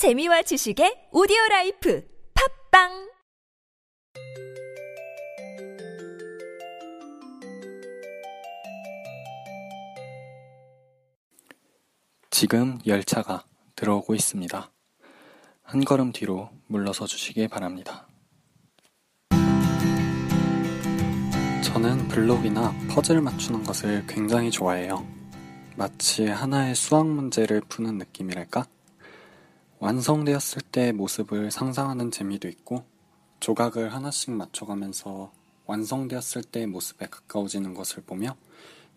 재미와 지식의 오디오 life 팟빵 지금 열차가 들어오고 있습니다. 한 걸음 뒤로 물러서 주시기 바랍니다. 저는 블록이나 퍼즐 맞추는 것을 굉장히 좋아해요. 마치 하나의 수학 문제를 푸는 느낌이랄까? 완성되었을 때의 모습을 상상하는 재미도 있고, 조각을 하나씩 맞춰가면서 완성되었을 때의 모습에 가까워지는 것을 보며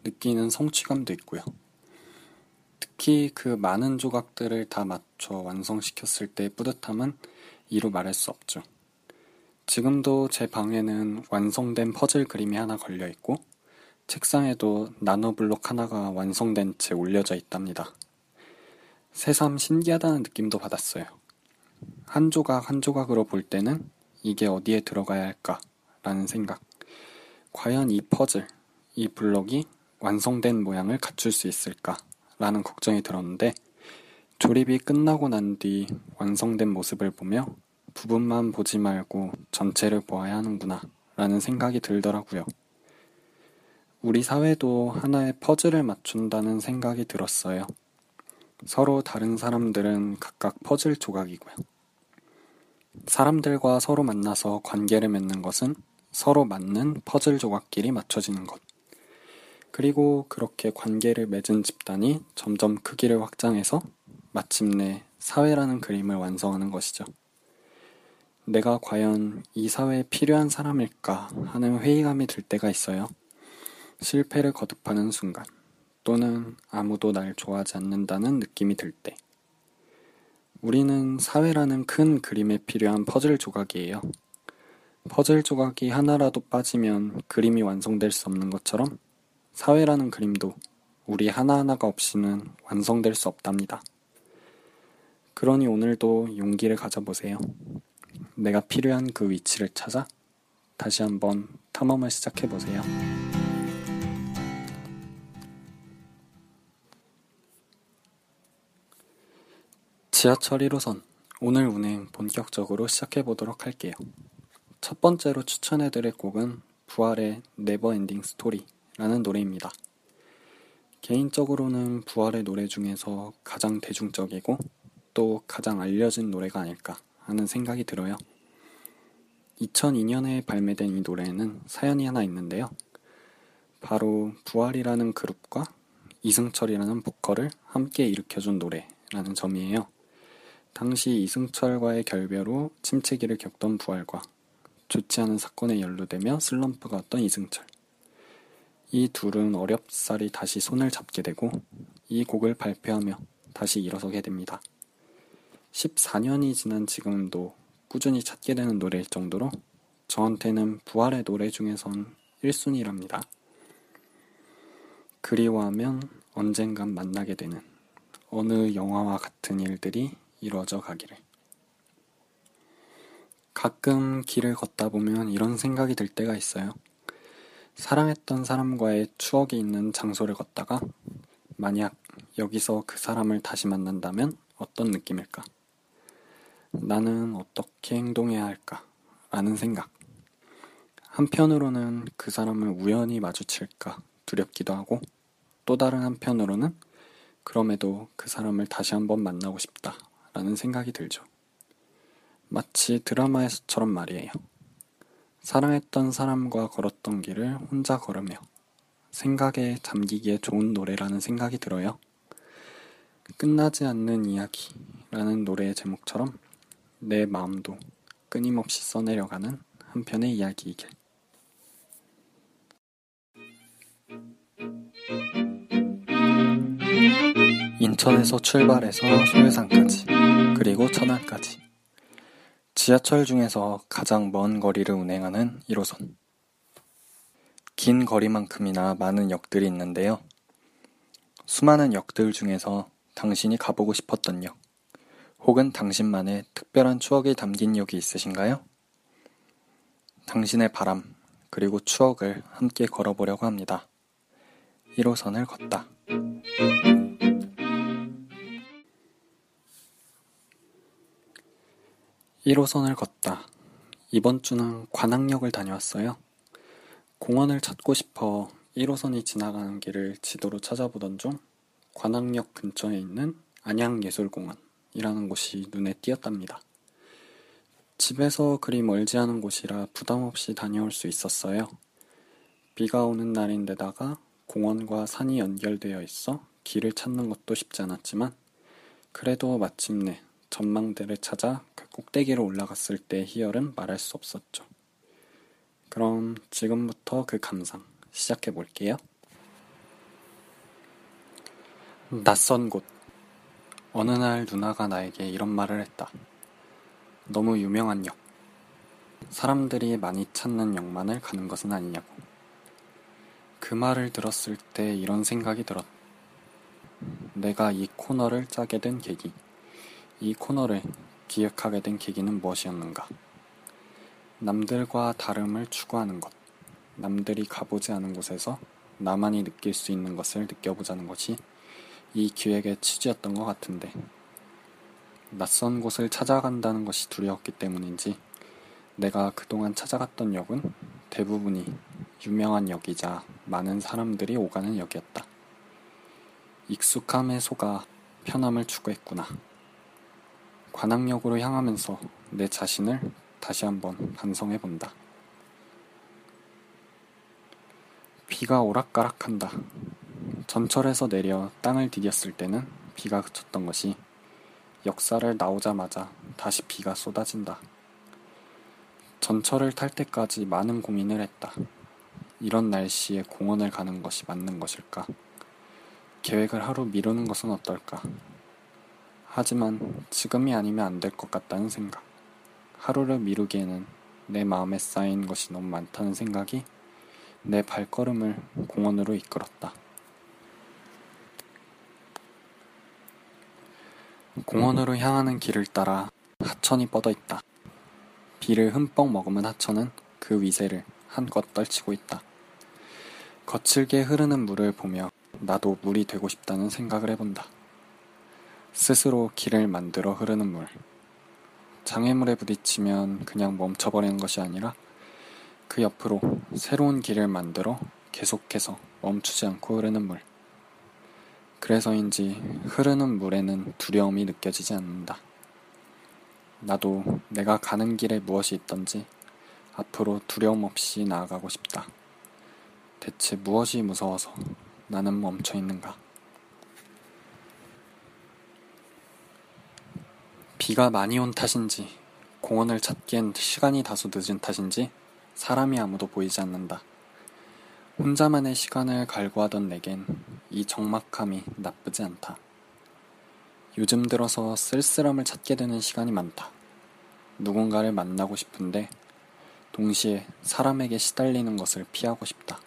느끼는 성취감도 있고요. 특히 그 많은 조각들을 다 맞춰 완성시켰을 때의 뿌듯함은 이루 말할 수 없죠. 지금도 제 방에는 완성된 퍼즐 그림이 하나 걸려 있고, 책상에도 나노 블록 하나가 완성된 채 올려져 있답니다. 새삼 신기하다는 느낌도 받았어요. 한 조각 한 조각으로 볼 때는 이게 어디에 들어가야 할까? 라는 생각. 과연 이 퍼즐, 이 블록이 완성된 모양을 갖출 수 있을까? 라는 걱정이 들었는데, 조립이 끝나고 난 뒤 완성된 모습을 보며 부분만 보지 말고 전체를 보아야 하는구나 라는 생각이 들더라고요. 우리 사회도 하나의 퍼즐을 맞춘다는 생각이 들었어요. 서로 다른 사람들은 각각 퍼즐 조각이고요. 사람들과 서로 만나서 관계를 맺는 것은 서로 맞는 퍼즐 조각끼리 맞춰지는 것. 그리고 그렇게 관계를 맺은 집단이 점점 크기를 확장해서 마침내 사회라는 그림을 완성하는 것이죠. 내가 과연 이 사회에 필요한 사람일까 하는 회의감이 들 때가 있어요. 실패를 거듭하는 순간, 또는 아무도 날 좋아하지 않는다는 느낌이 들 때. 우리는 사회라는 큰 그림에 필요한 퍼즐 조각이에요. 퍼즐 조각이 하나라도 빠지면 그림이 완성될 수 없는 것처럼 사회라는 그림도 우리 하나하나가 없이는 완성될 수 없답니다. 그러니 오늘도 용기를 가져보세요. 내가 필요한 그 위치를 찾아 다시 한번 탐험을 시작해보세요. 지하철 1호선 오늘 운행 본격적으로 시작해 보도록 할게요. 첫 번째로 추천해 드릴 곡은 부활의 Never Ending Story라는 노래입니다. 개인적으로는 부활의 노래 중에서 가장 대중적이고 또 가장 알려진 노래가 아닐까 하는 생각이 들어요. 2002년에 발매된 이 노래에는 사연이 하나 있는데요. 바로 부활이라는 그룹과 이승철이라는 보컬을 함께 일으켜준 노래라는 점이에요. 당시 이승철과의 결별로 침체기를 겪던 부활과 좋지 않은 사건에 연루되며 슬럼프가 왔던 이승철. 이 둘은 어렵사리 다시 손을 잡게 되고 이 곡을 발표하며 다시 일어서게 됩니다. 14년이 지난 지금도 꾸준히 찾게 되는 노래일 정도로 저한테는 부활의 노래 중에선 1순위랍니다. 그리워하면 언젠간 만나게 되는 어느 영화와 같은 일들이 이루어져 가기를. 가끔 길을 걷다 보면 이런 생각이 들 때가 있어요. 사랑했던 사람과의 추억이 있는 장소를 걷다가 만약 여기서 그 사람을 다시 만난다면 어떤 느낌일까? 나는 어떻게 행동해야 할까? 라는 생각. 한편으로는 그 사람을 우연히 마주칠까 두렵기도 하고 또 다른 한편으로는 그럼에도 그 사람을 다시 한번 만나고 싶다 라는 생각이 들죠. 마치 드라마에서처럼 말이에요. 사랑했던 사람과 걸었던 길을 혼자 걸으며 생각에 잠기기에 좋은 노래라는 생각이 들어요. 끝나지 않는 이야기라는 노래의 제목처럼 내 마음도 끊임없이 써내려가는 한편의 이야기이길. 인천에서 출발해서 소해산까지, 그리고 천안까지. 지하철 중에서 가장 먼 거리를 운행하는 1호선. 긴 거리만큼이나 많은 역들이 있는데요. 수많은 역들 중에서 당신이 가보고 싶었던 역, 혹은 당신만의 특별한 추억이 담긴 역이 있으신가요? 당신의 바람, 그리고 추억을 함께 걸어보려고 합니다. 1호선을 걷다. 1호선을 걷다. 이번 주는 관악역을 다녀왔어요. 공원을 찾고 싶어 1호선이 지나가는 길을 지도로 찾아보던 중 관악역 근처에 있는 안양예술공원이라는 곳이 눈에 띄었답니다. 집에서 그리 멀지 않은 곳이라 부담 없이 다녀올 수 있었어요. 비가 오는 날인데다가 공원과 산이 연결되어 있어 길을 찾는 것도 쉽지 않았지만 그래도 마침내 전망대를 찾아 그 꼭대기로 올라갔을 때의 희열은 말할 수 없었죠. 그럼 지금부터 그 감상 시작해 볼게요. 낯선 곳. 어느 날 누나가 나에게 이런 말을 했다. 너무 유명한 역. 사람들이 많이 찾는 역만을 가는 것은 아니냐고. 그 말을 들었을 때 이런 생각이 들었다. 내가 이 코너를 짜게 된 계기. 이 코너를 기획하게 된 계기는 무엇이었는가? 남들과 다름을 추구하는 것. 남들이 가보지 않은 곳에서 나만이 느낄 수 있는 것을 느껴보자는 것이 이 기획의 취지였던 것 같은데. 낯선 곳을 찾아간다는 것이 두려웠기 때문인지 내가 그동안 찾아갔던 역은 대부분이 유명한 역이자 많은 사람들이 오가는 역이었다. 익숙함에 속아 편함을 추구했구나. 관악역으로 향하면서 내 자신을 다시 한번 반성해 본다. 비가 오락가락한다. 전철에서 내려 땅을 디뎠을 때는 비가 그쳤던 것이 역사를 나오자마자 다시 비가 쏟아진다. 전철을 탈 때까지 많은 고민을 했다. 이런 날씨에 공원을 가는 것이 맞는 것일까? 계획을 하루 미루는 것은 어떨까? 하지만 지금이 아니면 안 될 것 같다는 생각. 하루를 미루기에는 내 마음에 쌓인 것이 너무 많다는 생각이 내 발걸음을 공원으로 이끌었다. 공원으로 향하는 길을 따라 하천이 뻗어 있다. 비를 흠뻑 머금은 하천은 그 위세를 한껏 떨치고 있다. 거칠게 흐르는 물을 보며 나도 물이 되고 싶다는 생각을 해본다. 스스로 길을 만들어 흐르는 물. 장애물에 부딪히면 그냥 멈춰버리는 것이 아니라 그 옆으로 새로운 길을 만들어 계속해서 멈추지 않고 흐르는 물. 그래서인지 흐르는 물에는 두려움이 느껴지지 않는다. 나도 내가 가는 길에 무엇이 있던지 앞으로 두려움 없이 나아가고 싶다. 대체 무엇이 무서워서 나는 멈춰 있는가? 비가 많이 온 탓인지, 공원을 찾기엔 시간이 다소 늦은 탓인지, 사람이 아무도 보이지 않는다. 혼자만의 시간을 갈구하던 내겐 이 적막함이 나쁘지 않다. 요즘 들어서 쓸쓸함을 찾게 되는 시간이 많다. 누군가를 만나고 싶은데, 동시에 사람에게 시달리는 것을 피하고 싶다.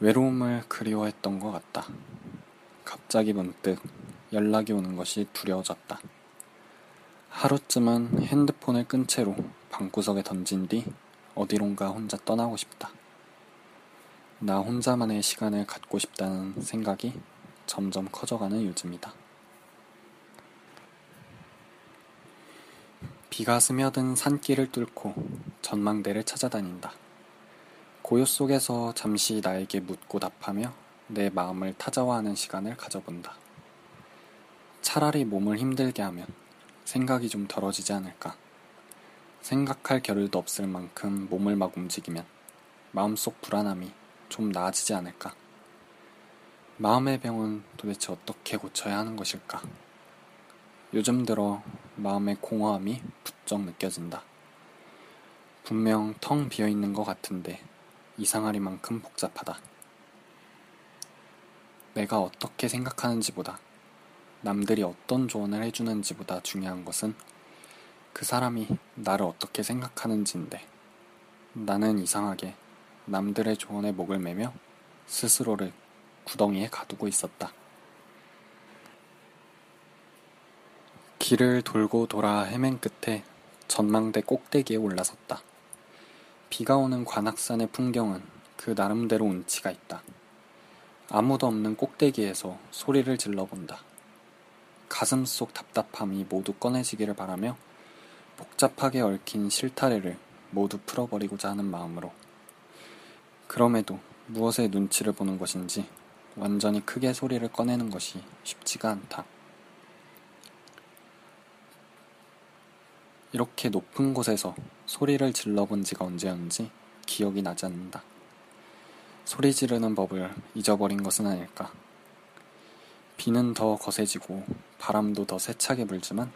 외로움을 그리워했던 것 같다. 갑자기 문득 연락이 오는 것이 두려워졌다. 하루쯤은 핸드폰을 끈 채로 방구석에 던진 뒤 어디론가 혼자 떠나고 싶다. 나 혼자만의 시간을 갖고 싶다는 생각이 점점 커져가는 요즘이다. 비가 스며든 산길을 뚫고 전망대를 찾아다닌다. 고요 속에서 잠시 나에게 묻고 답하며 내 마음을 타자화하는 시간을 가져본다. 차라리 몸을 힘들게 하면 생각이 좀 덜어지지 않을까. 생각할 겨를도 없을 만큼 몸을 막 움직이면 마음속 불안함이 좀 나아지지 않을까. 마음의 병은 도대체 어떻게 고쳐야 하는 것일까? 요즘 들어 마음의 공허함이 부쩍 느껴진다. 분명 텅 비어 있는 것 같은데 이상하리만큼 복잡하다. 내가 어떻게 생각하는지보다 남들이 어떤 조언을 해주는지보다 중요한 것은 그 사람이 나를 어떻게 생각하는지인데 나는 이상하게 남들의 조언에 목을 매며 스스로를 구덩이에 가두고 있었다. 길을 돌고 돌아 헤맨 끝에 전망대 꼭대기에 올라섰다. 비가 오는 관악산의 풍경은 그 나름대로 운치가 있다. 아무도 없는 꼭대기에서 소리를 질러본다. 가슴 속 답답함이 모두 꺼내지기를 바라며 복잡하게 얽힌 실타래를 모두 풀어버리고자 하는 마음으로. 그럼에도 무엇에 눈치를 보는 것인지 완전히 크게 소리를 꺼내는 것이 쉽지가 않다. 이렇게 높은 곳에서 소리를 질러본 지가 언제였는지 기억이 나지 않는다. 소리 지르는 법을 잊어버린 것은 아닐까. 비는 더 거세지고 바람도 더 세차게 불지만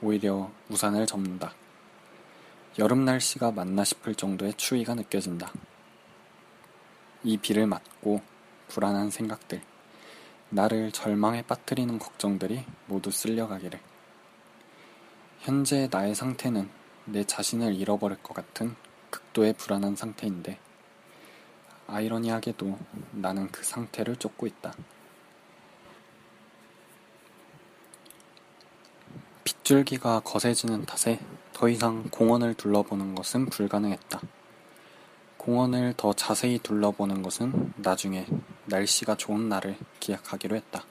오히려 우산을 접는다. 여름 날씨가 맞나 싶을 정도의 추위가 느껴진다. 이 비를 맞고 불안한 생각들, 나를 절망에 빠뜨리는 걱정들이 모두 쓸려가기를. 현재 나의 상태는 내 자신을 잃어버릴 것 같은 극도의 불안한 상태인데, 아이러니하게도 나는 그 상태를 쫓고 있다. 빗줄기가 거세지는 탓에 더 이상 공원을 둘러보는 것은 불가능했다. 공원을 더 자세히 둘러보는 것은 나중에 날씨가 좋은 날을 기약하기로 했다.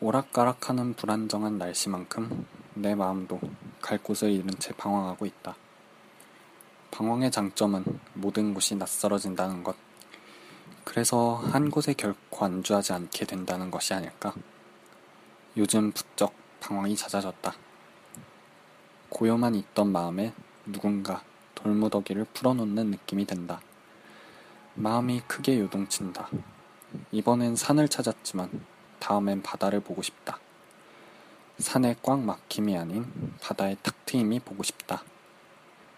오락가락하는 불안정한 날씨만큼 내 마음도 갈 곳을 잃은 채 방황하고 있다. 방황의 장점은 모든 곳이 낯설어진다는 것. 그래서 한 곳에 결코 안주하지 않게 된다는 것이 아닐까. 요즘 부쩍 방황이 잦아졌다. 고요만 있던 마음에 누군가 돌무더기를 풀어놓는 느낌이 든다. 마음이 크게 요동친다. 이번엔 산을 찾았지만 다음엔 바다를 보고 싶다. 산에 꽉 막힘이 아닌 바다의 탁 트임이 보고 싶다.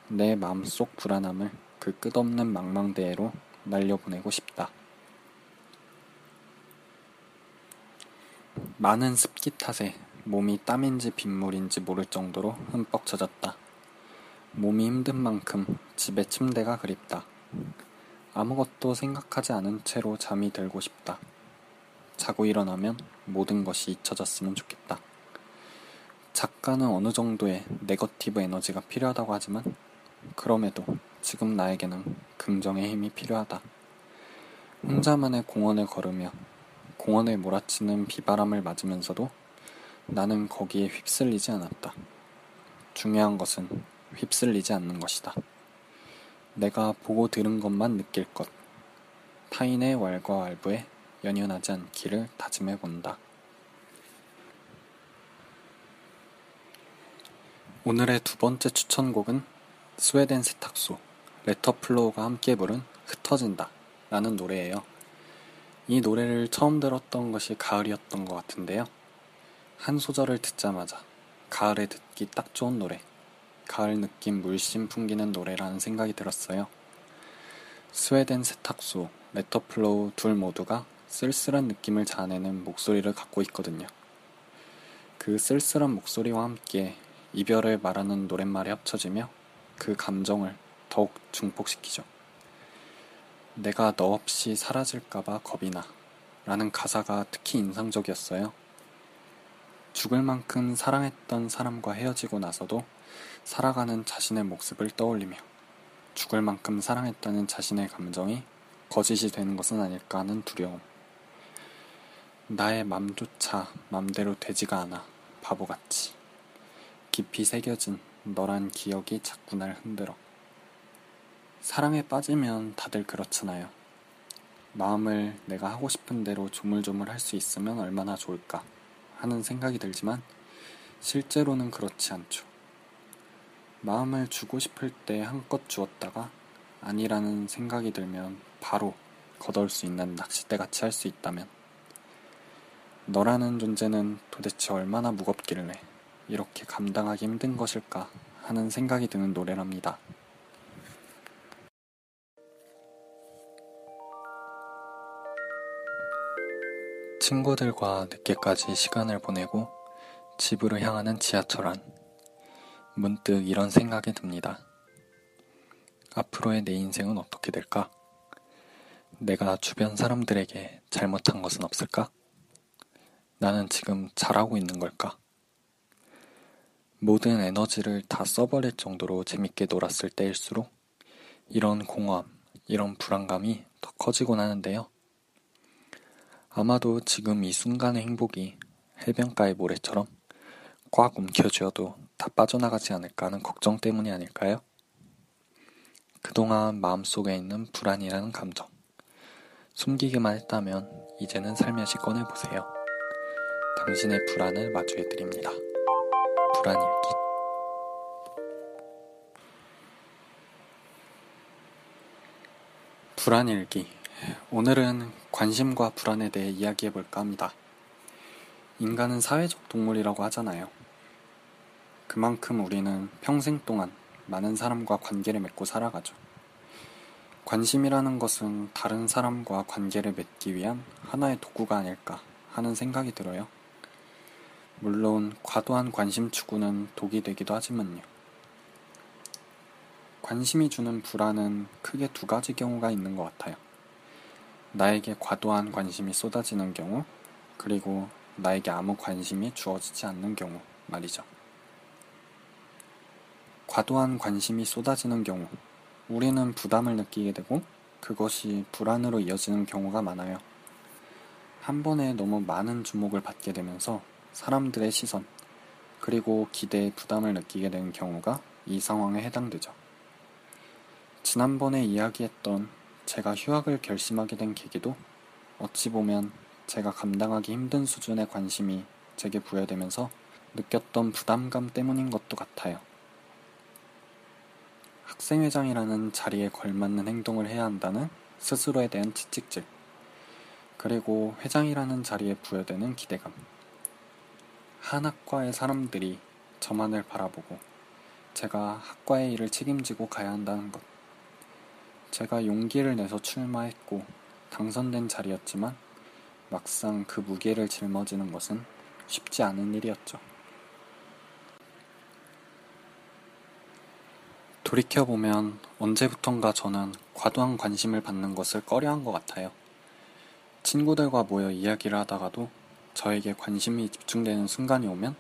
내 마음속 불안함을 그 끝없는 망망대해로 날려보내고 싶다. 많은 습기 탓에 몸이 땀인지 빗물인지 모를 정도로 흠뻑 젖었다. 몸이 힘든 만큼 집에 침대가 그립다. 아무것도 생각하지 않은 채로 잠이 들고 싶다. 자고 일어나면 모든 것이 잊혀졌으면 좋겠다. 작가는 어느 정도의 네거티브 에너지가 필요하다고 하지만 그럼에도 지금 나에게는 긍정의 힘이 필요하다. 혼자만의 공원을 걸으며 공원에 몰아치는 비바람을 맞으면서도 나는 거기에 휩쓸리지 않았다. 중요한 것은 휩쓸리지 않는 것이다. 내가 보고 들은 것만 느낄 것. 타인의 왈과 왈부에 연연하지 않기를 다짐해 본다. 오늘의 두 번째 추천곡은 스웨덴 세탁소 레터플로우가 함께 부른 흩어진다 라는 노래예요. 이 노래를 처음 들었던 것이 가을이었던 것 같은데요. 한 소절을 듣자마자 가을에 듣기 딱 좋은 노래. 가을 느낌 물씬 풍기는 노래라는 생각이 들었어요. 스웨덴 세탁소, 레터플로우 둘 모두가 쓸쓸한 느낌을 자아내는 목소리를 갖고 있거든요. 그 쓸쓸한 목소리와 함께 이별을 말하는 노랫말이 합쳐지며 그 감정을 더욱 증폭시키죠. 내가 너 없이 사라질까봐 겁이 나. 라는 가사가 특히 인상적이었어요. 죽을 만큼 사랑했던 사람과 헤어지고 나서도 살아가는 자신의 모습을 떠올리며 죽을 만큼 사랑했다는 자신의 감정이 거짓이 되는 것은 아닐까 하는 두려움. 나의 맘조차 맘대로 되지가 않아 바보같이. 깊이 새겨진 너란 기억이 자꾸 날 흔들어. 사랑에 빠지면 다들 그렇잖아요. 마음을 내가 하고 싶은 대로 조물조물 할 수 있으면 얼마나 좋을까 하는 생각이 들지만 실제로는 그렇지 않죠. 마음을 주고 싶을 때 한껏 주었다가 아니라는 생각이 들면 바로 걷어올 수 있는 낚싯대 같이 할 수 있다면 너라는 존재는 도대체 얼마나 무겁길래 이렇게 감당하기 힘든 것일까 하는 생각이 드는 노래랍니다. 친구들과 늦게까지 시간을 보내고 집으로 향하는 지하철 안. 문득 이런 생각이 듭니다. 앞으로의 내 인생은 어떻게 될까? 내가 주변 사람들에게 잘못한 것은 없을까? 나는 지금 잘하고 있는 걸까? 모든 에너지를 다 써버릴 정도로 재밌게 놀았을 때일수록 이런 공허함, 이런 불안감이 더 커지곤 하는데요. 아마도 지금 이 순간의 행복이 해변가의 모래처럼 꽉 움켜쥐어도 다 빠져나가지 않을까 하는 걱정 때문이 아닐까요? 그동안 마음속에 있는 불안이라는 감정. 숨기기만 했다면 이제는 살며시 꺼내보세요. 당신의 불안을 마주해드립니다. 불안일기. 불안일기. 오늘은 관심과 불안에 대해 이야기해 볼까 합니다. 인간은 사회적 동물이라고 하잖아요. 그만큼 우리는 평생 동안 많은 사람과 관계를 맺고 살아가죠. 관심이라는 것은 다른 사람과 관계를 맺기 위한 하나의 도구가 아닐까 하는 생각이 들어요. 물론 과도한 관심 추구는 독이 되기도 하지만요. 관심이 주는 불안은 크게 두 가지 경우가 있는 것 같아요. 나에게 과도한 관심이 쏟아지는 경우, 그리고 나에게 아무 관심이 주어지지 않는 경우 말이죠. 과도한 관심이 쏟아지는 경우, 우리는 부담을 느끼게 되고 그것이 불안으로 이어지는 경우가 많아요. 한 번에 너무 많은 주목을 받게 되면서 사람들의 시선, 그리고 기대에 부담을 느끼게 되는 경우가 이 상황에 해당되죠. 지난번에 이야기했던 제가 휴학을 결심하게 된 계기도 어찌 보면 제가 감당하기 힘든 수준의 관심이 제게 부여되면서 느꼈던 부담감 때문인 것도 같아요. 학생회장이라는 자리에 걸맞는 행동을 해야 한다는 스스로에 대한 채찍질, 그리고 회장이라는 자리에 부여되는 기대감. 한 학과의 사람들이 저만을 바라보고 제가 학과의 일을 책임지고 가야 한다는 것. 제가 용기를 내서 출마했고 당선된 자리였지만 막상 그 무게를 짊어지는 것은 쉽지 않은 일이었죠. 돌이켜보면 언제부턴가 저는 과도한 관심을 받는 것을 꺼려한 것 같아요. 친구들과 모여 이야기를 하다가도 저에게 관심이 집중되는 순간이 오면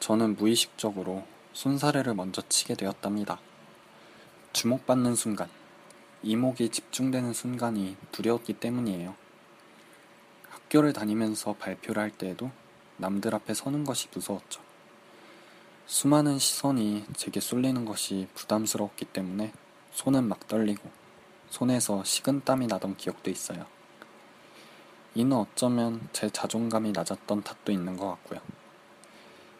저는 무의식적으로 손사래를 먼저 치게 되었답니다. 주목받는 순간, 이목이 집중되는 순간이 두려웠기 때문이에요. 학교를 다니면서 발표를 할 때에도 남들 앞에 서는 것이 무서웠죠. 수많은 시선이 제게 쏠리는 것이 부담스러웠기 때문에 손은 막 떨리고 손에서 식은땀이 나던 기억도 있어요. 이는 어쩌면 제 자존감이 낮았던 탓도 있는 것 같고요.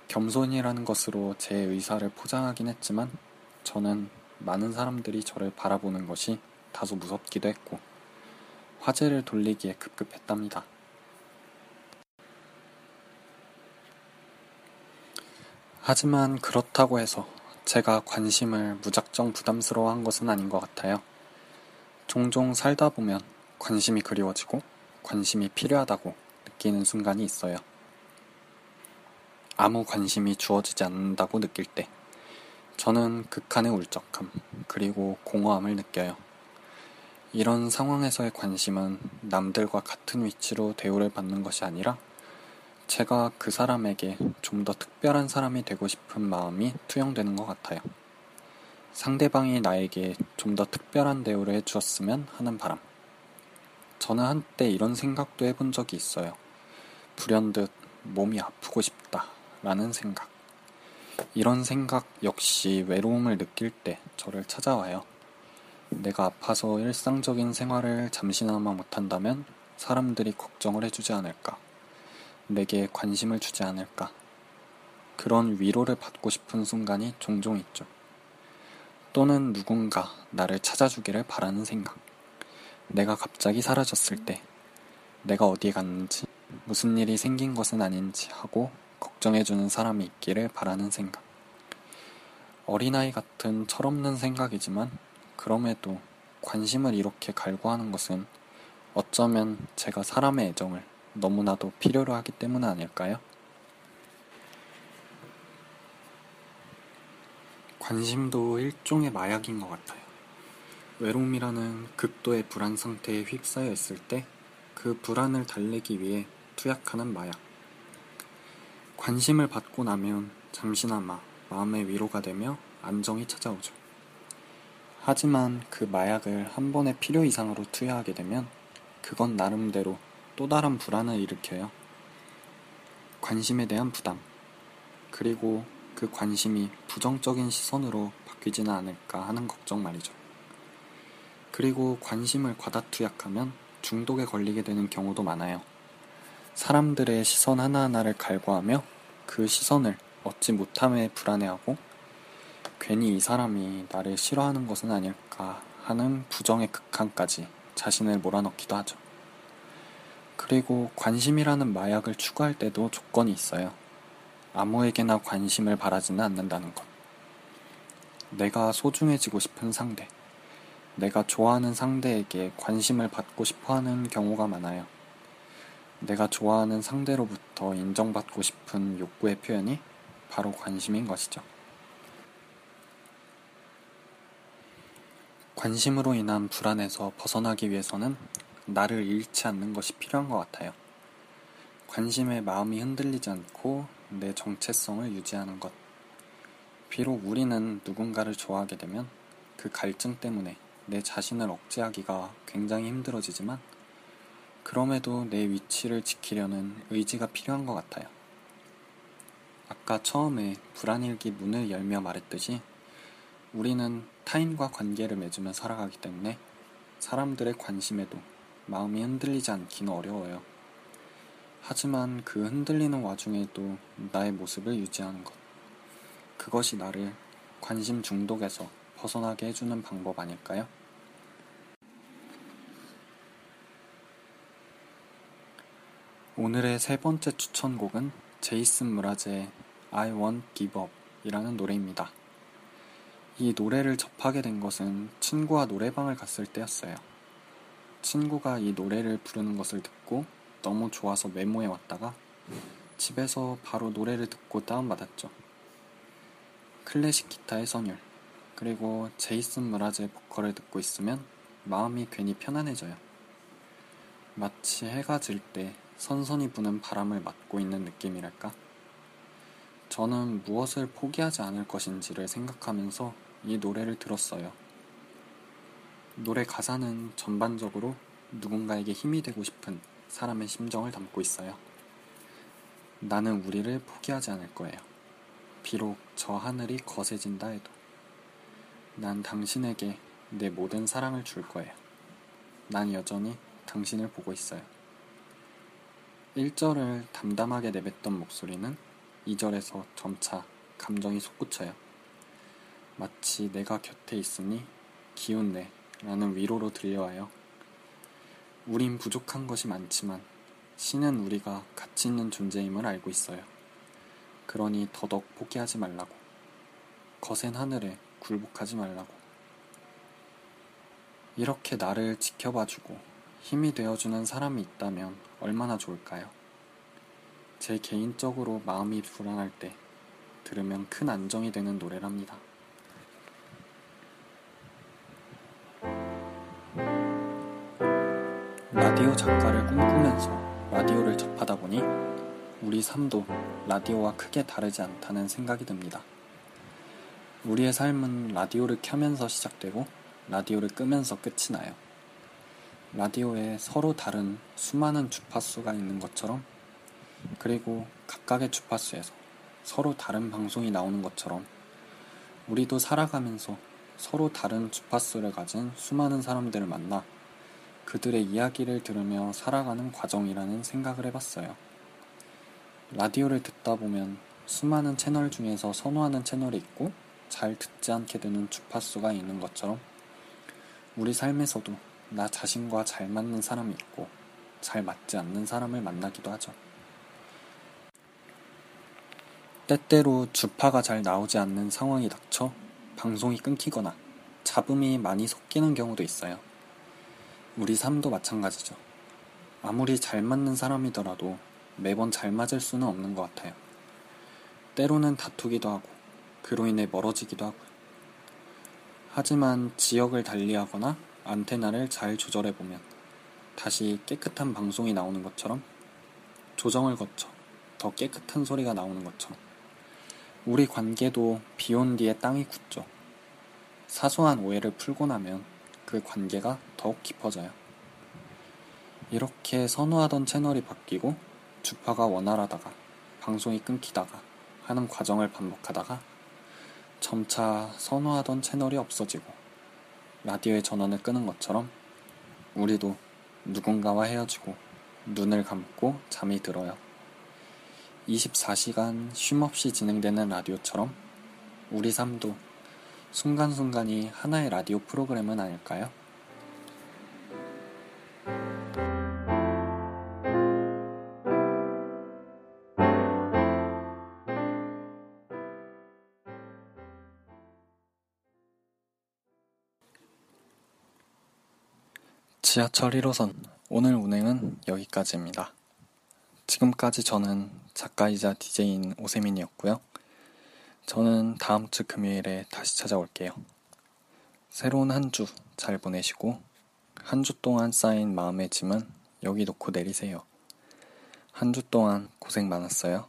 겸손이라는 것으로 제 의사를 포장하긴 했지만 저는 많은 사람들이 저를 바라보는 것이 다소 무섭기도 했고 화제를 돌리기에 급급했답니다. 하지만 그렇다고 해서 제가 관심을 무작정 부담스러워한 것은 아닌 것 같아요. 종종 살다 보면 관심이 그리워지고 관심이 필요하다고 느끼는 순간이 있어요. 아무 관심이 주어지지 않는다고 느낄 때, 저는 극한의 울적함, 그리고 공허함을 느껴요. 이런 상황에서의 관심은 남들과 같은 위치로 대우를 받는 것이 아니라 제가 그 사람에게 좀 더 특별한 사람이 되고 싶은 마음이 투영되는 것 같아요. 상대방이 나에게 좀 더 특별한 대우를 해주었으면 하는 바람. 저는 한때 이런 생각도 해본 적이 있어요. 불현듯 몸이 아프고 싶다. 라는 생각. 이런 생각 역시 외로움을 느낄 때 저를 찾아와요. 내가 아파서 일상적인 생활을 잠시나마 못한다면 사람들이 걱정을 해주지 않을까. 내게 관심을 주지 않을까. 그런 위로를 받고 싶은 순간이 종종 있죠. 또는 누군가 나를 찾아주기를 바라는 생각. 내가 갑자기 사라졌을 때, 내가 어디에 갔는지, 무슨 일이 생긴 것은 아닌지 하고 걱정해주는 사람이 있기를 바라는 생각. 어린아이 같은 철없는 생각이지만 그럼에도 관심을 이렇게 갈구하는 것은 어쩌면 제가 사람의 애정을 너무나도 필요로 하기 때문 아닐까요? 관심도 일종의 마약인 것 같아요. 외로움이라는 극도의 불안 상태에 휩싸여 있을 때 그 불안을 달래기 위해 투약하는 마약. 관심을 받고 나면 잠시나마 마음의 위로가 되며 안정이 찾아오죠. 하지만 그 마약을 한 번에 필요 이상으로 투여하게 되면 그건 나름대로 또 다른 불안을 일으켜요. 관심에 대한 부담, 그리고 그 관심이 부정적인 시선으로 바뀌지는 않을까 하는 걱정 말이죠. 그리고 관심을 과다투약하면 중독에 걸리게 되는 경우도 많아요. 사람들의 시선 하나하나를 갈구하며 그 시선을 얻지 못함에 불안해하고 괜히 이 사람이 나를 싫어하는 것은 아닐까 하는 부정의 극한까지 자신을 몰아넣기도 하죠. 그리고 관심이라는 마약을 추구할 때도 조건이 있어요. 아무에게나 관심을 바라지는 않는다는 것. 내가 소중해지고 싶은 상대, 내가 좋아하는 상대에게 관심을 받고 싶어 하는 경우가 많아요. 내가 좋아하는 상대로부터 인정받고 싶은 욕구의 표현이 바로 관심인 것이죠. 관심으로 인한 불안에서 벗어나기 위해서는 나를 잃지 않는 것이 필요한 것 같아요. 관심에 마음이 흔들리지 않고 내 정체성을 유지하는 것. 비록 우리는 누군가를 좋아하게 되면 그 갈증 때문에 내 자신을 억제하기가 굉장히 힘들어지지만 그럼에도 내 위치를 지키려는 의지가 필요한 것 같아요. 아까 처음에 불안일기 문을 열며 말했듯이 우리는 타인과 관계를 맺으며 살아가기 때문에 사람들의 관심에도 마음이 흔들리지 않기는 어려워요. 하지만 그 흔들리는 와중에도 나의 모습을 유지하는 것. 그것이 나를 관심 중독에서 벗어나게 해주는 방법 아닐까요? 오늘의 세 번째 추천곡은 제이슨 무라제의 I Won't Give Up 이라는 노래입니다. 이 노래를 접하게 된 것은 친구와 노래방을 갔을 때였어요. 친구가 이 노래를 부르는 것을 듣고 너무 좋아서 메모해 왔다가 집에서 바로 노래를 듣고 다운받았죠. 클래식 기타의 선율, 그리고 제이슨 무라즈의 보컬을 듣고 있으면 마음이 괜히 편안해져요. 마치 해가 질 때 선선히 부는 바람을 맞고 있는 느낌이랄까? 저는 무엇을 포기하지 않을 것인지를 생각하면서 이 노래를 들었어요. 노래 가사는 전반적으로 누군가에게 힘이 되고 싶은 사람의 심정을 담고 있어요. 나는 우리를 포기하지 않을 거예요. 비록 저 하늘이 거세진다 해도. 난 당신에게 내 모든 사랑을 줄 거예요. 난 여전히 당신을 보고 있어요. 1절을 담담하게 내뱉던 목소리는 2절에서 점차 감정이 솟구쳐요. 마치 내가 곁에 있으니 기운내 라는 위로로 들려와요. 우린 부족한 것이 많지만 신은 우리가 가치 있는 존재임을 알고 있어요. 그러니 더덕 포기하지 말라고. 거센 하늘에 굴복하지 말라고. 이렇게 나를 지켜봐주고 힘이 되어주는 사람이 있다면 얼마나 좋을까요? 제 개인적으로 마음이 불안할 때 들으면 큰 안정이 되는 노래랍니다. 라디오 작가를 꿈꾸면서 라디오를 접하다 보니 우리 삶도 라디오와 크게 다르지 않다는 생각이 듭니다. 우리의 삶은 라디오를 켜면서 시작되고 라디오를 끄면서 끝이 나요. 라디오에 서로 다른 수많은 주파수가 있는 것처럼 그리고 각각의 주파수에서 서로 다른 방송이 나오는 것처럼 우리도 살아가면서 서로 다른 주파수를 가진 수많은 사람들을 만나 그들의 이야기를 들으며 살아가는 과정이라는 생각을 해봤어요. 라디오를 듣다 보면 수많은 채널 중에서 선호하는 채널이 있고 잘 듣지 않게 되는 주파수가 있는 것처럼 우리 삶에서도 나 자신과 잘 맞는 사람이 있고 잘 맞지 않는 사람을 만나기도 하죠. 때때로 주파가 잘 나오지 않는 상황이 닥쳐 방송이 끊기거나 잡음이 많이 섞이는 경우도 있어요. 우리 삶도 마찬가지죠. 아무리 잘 맞는 사람이더라도 매번 잘 맞을 수는 없는 것 같아요. 때로는 다투기도 하고, 그로 인해 멀어지기도 하고요. 하지만 지역을 달리하거나 안테나를 잘 조절해보면 다시 깨끗한 방송이 나오는 것처럼 조정을 거쳐 더 깨끗한 소리가 나오는 것처럼 우리 관계도 비온 뒤에 땅이 굳죠. 사소한 오해를 풀고 나면 그 관계가 더욱 깊어져요. 이렇게 선호하던 채널이 바뀌고 주파가 원활하다가 방송이 끊기다가 하는 과정을 반복하다가 점차 선호하던 채널이 없어지고 라디오의 전원을 끄는 것처럼 우리도 누군가와 헤어지고 눈을 감고 잠이 들어요. 24시간 쉼없이 진행되는 라디오처럼 우리 삶도 순간순간이 하나의 라디오 프로그램은 아닐까요? 지하철 1호선 오늘 운행은 여기까지입니다. 지금까지 저는 작가이자 DJ인 오세민이었고요. 저는 다음 주 금요일에 다시 찾아올게요. 새로운 한 주 잘 보내시고 한 주 동안 쌓인 마음의 짐은 여기 놓고 내리세요. 한 주 동안 고생 많았어요.